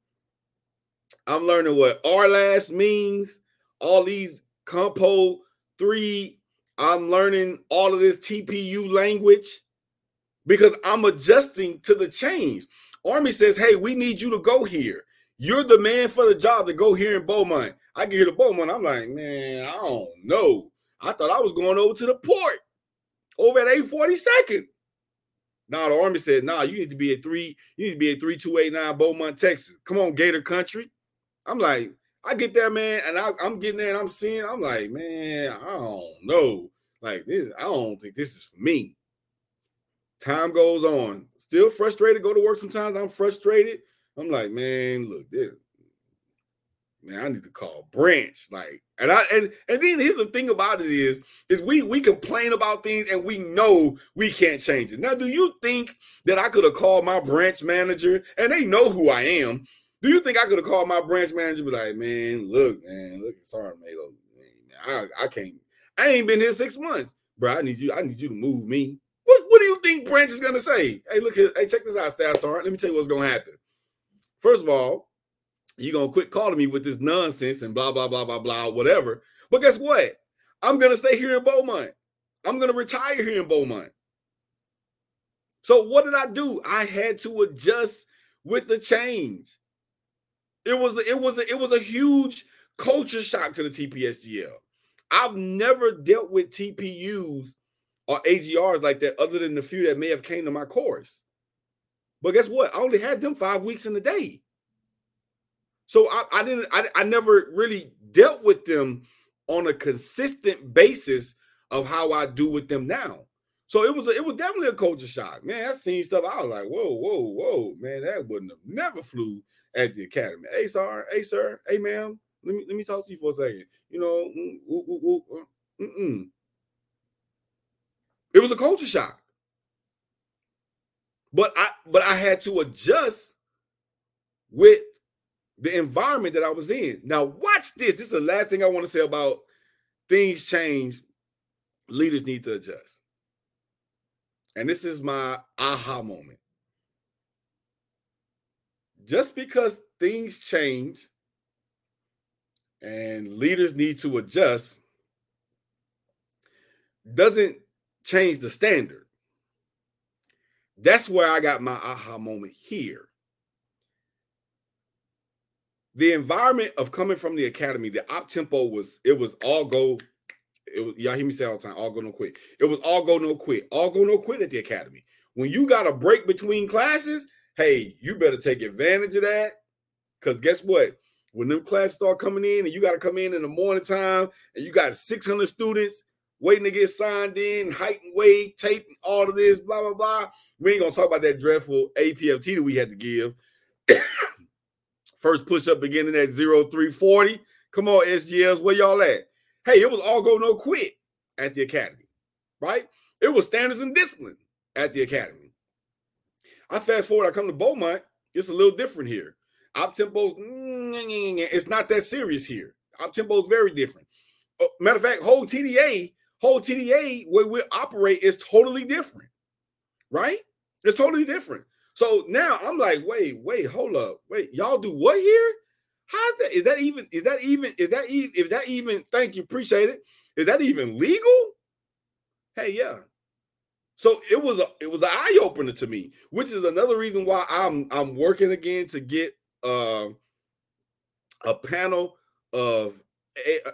I'm learning what RLAS means. All these compo three I'm learning all of this TPU language because I'm adjusting to the change. Army says, hey, we need you to go here. You're the man for the job to go here in Beaumont. I get here to Beaumont. I'm like, man, I don't know. I thought I was going over to the port over at 842nd. Now the army said, nah, you need to be at three, you need to be at 3289 Beaumont, Texas. Come on, Gator Country. I'm like, I get there, man, and I, am getting there and I'm seeing, I'm like, man, I don't know. Like this, I don't think this is for me. Time goes on. Still frustrated, go to work sometimes. I'm frustrated. I'm like, man, look, this, man, I need to call branch. Like, and I and and then here's the thing about it is, is we we complain about things and we know we can't change it. Now, do you think that I could have called my branch manager and they know who I am? Do you think I could have called my branch manager be like, man, look, man, look, sorry, man, I, I can't, I ain't been here six months, bro. I need you, I need you to move me. What, what do you think Branch is gonna say? Hey, look here, hey, check this out, staff sergeant. Let me tell you what's gonna happen. First of all, you're gonna quit calling me with this nonsense and blah blah blah blah blah, whatever. But guess what? I'm gonna stay here in Beaumont. I'm gonna retire here in Beaumont. So what did I do? I had to adjust with the change. It was it was a, it was a huge culture shock to the TPSGL. I've never dealt with TPUs or AGRs like that, other than the few that may have came to my course. But guess what? I only had them five weeks in a day. So I, I didn't I, I never really dealt with them on a consistent basis of how I do with them now. So it was a, it was definitely a culture shock, man. I seen stuff. I was like, whoa, whoa, whoa, man, that wouldn't have never flew at the academy. Hey, sir, hey, sir, hey, ma'am, let me let me talk to you for a second. You know, mm, woo, woo, woo, uh, it was a culture shock. But I but I had to adjust with the environment that I was in. Now, watch this. This is the last thing I want to say about things change. Leaders need to adjust. And this is my aha moment. Just because things change and leaders need to adjust doesn't change the standard. That's where I got my aha moment here. The environment of coming from the academy, the op tempo was it was all go. It was y'all hear me say all the time, all go no quit. It was all go no quit, all go no quit at the academy. When you got a break between classes, hey, you better take advantage of that. Because guess what? When them classes start coming in and you got to come in in the morning time and you got 600 students waiting to get signed in, height and weight, tape, and all of this, blah, blah, blah. We ain't going to talk about that dreadful APFT that we had to give. First push up beginning at 0340. Come on, SGLs, where y'all at? Hey, it was all go no quit at the academy, right? It was standards and discipline at the academy. I fast forward, I come to Beaumont, it's a little different here. Op tempo's it's not that serious here. Op tempo is very different. Uh, matter of fact, whole TDA, whole TDA where we operate is totally different, right? It's totally different. So now I'm like, wait, wait, hold up, wait, y'all do what here? How's that? Is that even? Is that even? Is that even? Is that even? Thank you, appreciate it. Is that even legal? Hey, yeah. So it was a it was an eye opener to me, which is another reason why I'm I'm working again to get uh, a panel of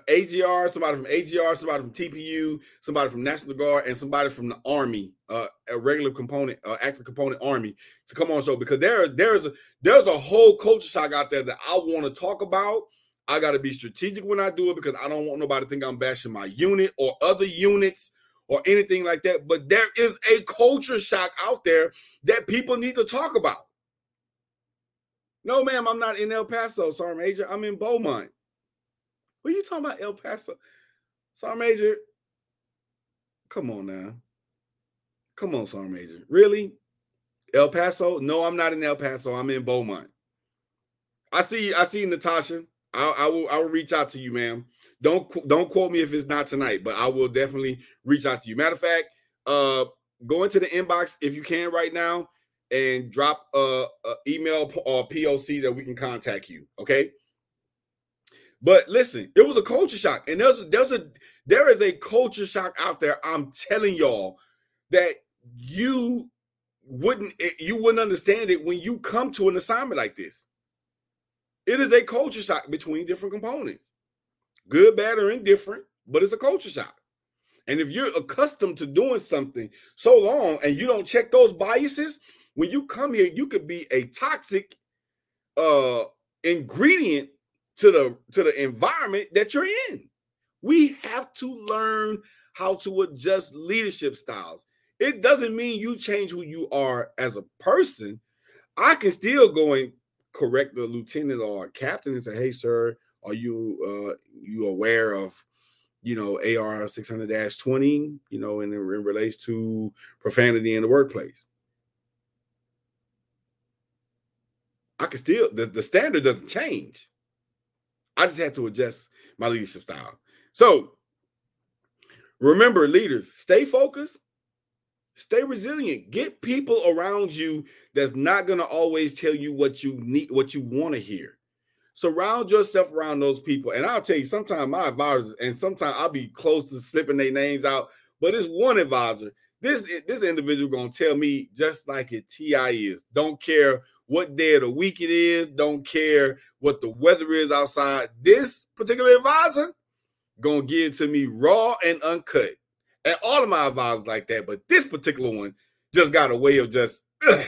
AGR, somebody from AGR, somebody from TPU, somebody from National Guard, and somebody from the Army, uh, a regular component, uh, active component Army, to come on show because there, there's a there's a whole culture shock out there that I want to talk about. I got to be strategic when I do it because I don't want nobody to think I'm bashing my unit or other units or anything like that. But there is a culture shock out there that people need to talk about. No, ma'am, I'm not in El Paso, Sergeant Major. I'm in Beaumont. What are you talking about, El Paso? Sergeant Major, come on now. Come on, Sergeant Major. Really? El Paso? No, I'm not in El Paso. I'm in Beaumont. I see. I see Natasha. I, I will. I will reach out to you, ma'am. Don't don't quote me if it's not tonight, but I will definitely reach out to you. Matter of fact, uh, go into the inbox if you can right now and drop a, a email or POC that we can contact you. Okay. But listen, it was a culture shock, and there's there's a there is a culture shock out there. I'm telling y'all that you wouldn't eh, you wouldn't understand it when you come to an assignment like this. It is a culture shock between different components, good, bad, or indifferent, but it's a culture shock. And if you're accustomed to doing something so long and you don't check those biases, when you come here, you could be a toxic uh ingredient to the to the environment that you're in. We have to learn how to adjust leadership styles. It doesn't mean you change who you are as a person. I can still go and correct the lieutenant or captain and say, "Hey, sir, are you uh you aware of you know AR 600-20, you know, in, in relates to profanity in the workplace?" I can still the, the standard doesn't change. I just had to adjust my leadership style. So remember, leaders, stay focused, Stay resilient. Get people around you that's not to always tell you what you need, what you want to hear. Surround yourself around those people. And I'll tell you, sometimes my advisors, and sometimes I'll be close to slipping their names out, but it's one advisor. This this individual gonna tell me just like it TI is. Don't care what day of the week it is. Don't care what the weather is outside. This particular advisor gonna give it to me raw and uncut. And all of my advisors like that, but this particular one just got a way of just, ugh.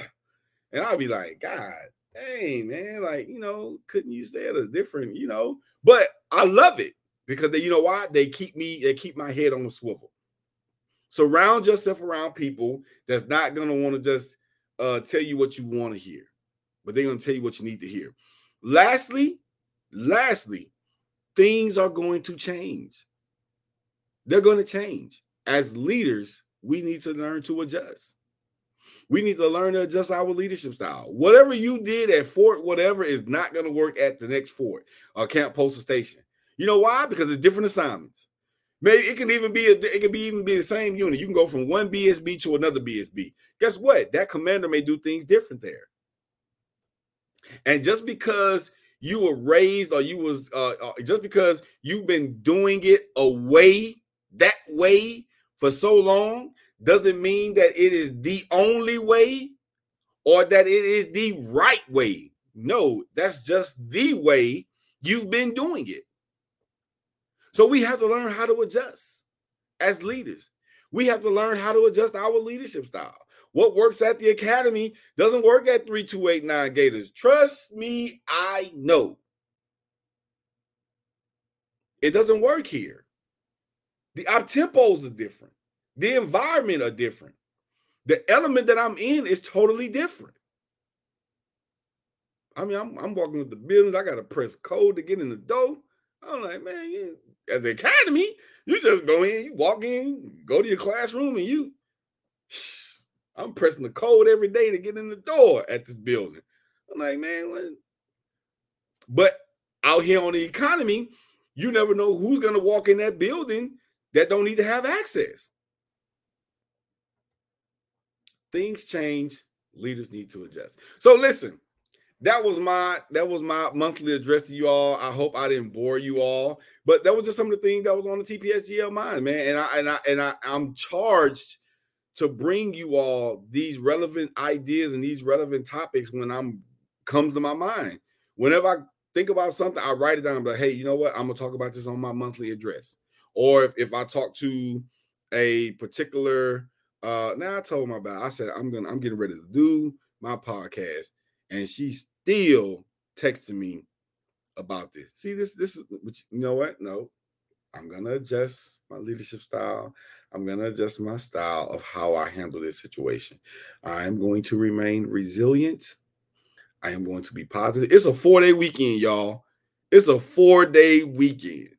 and I'll be like, God, dang, man, like you know, couldn't you say it a different, you know? But I love it because they, you know why? They keep me, they keep my head on the swivel. Surround yourself around people that's not gonna want to just uh, tell you what you want to hear, but they're gonna tell you what you need to hear. Lastly, lastly, things are going to change. They're going to change. As leaders, we need to learn to adjust. We need to learn to adjust our leadership style. Whatever you did at Fort, whatever is not going to work at the next Fort or Camp Postal Station. You know why? Because it's different assignments. Maybe it can even be a, it can be even be the same unit. You can go from one BSB to another BSB. Guess what? That commander may do things different there. And just because you were raised or you was uh, uh just because you've been doing it away that way for so long doesn't mean that it is the only way or that it is the right way. No, that's just the way you've been doing it. So we have to learn how to adjust as leaders. We have to learn how to adjust our leadership style. What works at the academy doesn't work at 3289 Gators. Trust me, I know. It doesn't work here. The up tempos are different. The environment are different. The element that I'm in is totally different. I mean, I'm, I'm walking with the buildings. I got to press code to get in the door. I'm like, man, you, at the academy, you just go in, you walk in, go to your classroom, and you. I'm pressing the code every day to get in the door at this building. I'm like, man, what? but out here on the economy, you never know who's going to walk in that building that don't need to have access. Things change, leaders need to adjust. So listen, that was my that was my monthly address to you all. I hope I didn't bore you all, but that was just some of the things that was on the TPSGL mind, man. And I and I and I I'm charged to bring you all these relevant ideas and these relevant topics when I'm comes to my mind. Whenever I think about something, I write it down. But hey, you know what? I'm gonna talk about this on my monthly address. Or if, if I talk to a particular uh now I told my about I said I'm gonna I'm getting ready to do my podcast, and she still texting me about this. See, this this is you know what? No, I'm gonna adjust my leadership style. I'm gonna adjust my style of how I handle this situation. I am going to remain resilient. I am going to be positive. It's a four day weekend, y'all. It's a four day weekend.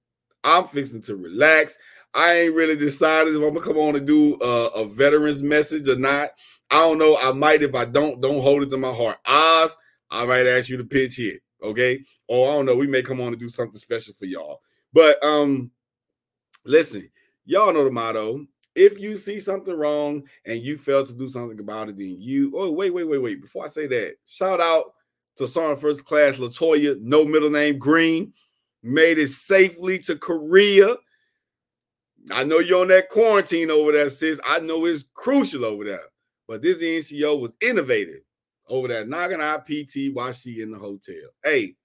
I'm fixing to relax. I ain't really decided if I'm gonna come on and do a, a veterans message or not. I don't know. I might. If I don't, don't hold it to my heart. Oz, I might ask you to pitch hit. Okay. Or I don't know. We may come on and do something special for y'all. But um, listen, y'all know the motto. If you see something wrong and you fail to do something about it, then you. Oh, wait, wait, wait, wait. Before I say that, shout out to Sergeant First Class Latoya, no middle name Green made it safely to Korea. I know you're on that quarantine over there, sis. I know it's crucial over there. But this NCO was innovative over there, knocking out PT while she in the hotel. Hey,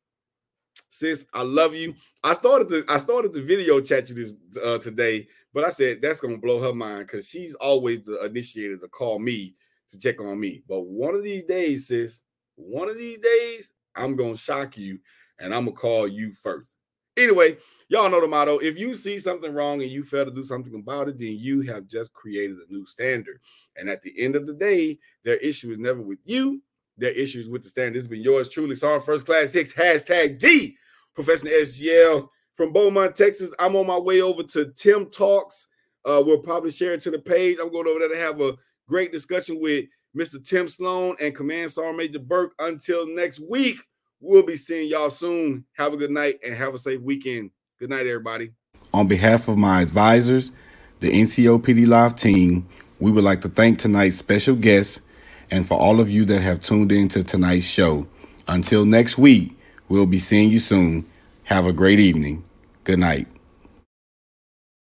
sis, I love you. I started the I started the video chat you this uh, today, but I said that's gonna blow her mind because she's always the initiator to call me to check on me. But one of these days, sis, one of these days, I'm gonna shock you and I'm gonna call you first. Anyway, y'all know the motto. If you see something wrong and you fail to do something about it, then you have just created a new standard. And at the end of the day, their issue is never with you. Their issue is with the standard. Has been yours truly, Sergeant First Class Six, hashtag D, Professional SGL from Beaumont, Texas. I'm on my way over to Tim Talks. Uh, we'll probably share it to the page. I'm going over there to have a great discussion with Mr. Tim Sloan and Command Sergeant Major Burke. Until next week. We'll be seeing y'all soon. Have a good night and have a safe weekend. Good night, everybody. On behalf of my advisors, the NCOPD Live team, We would like to thank tonight's special guests and for all of you that have tuned in to tonight's show. Until next week, we'll be seeing you soon. Have a great evening. Good night.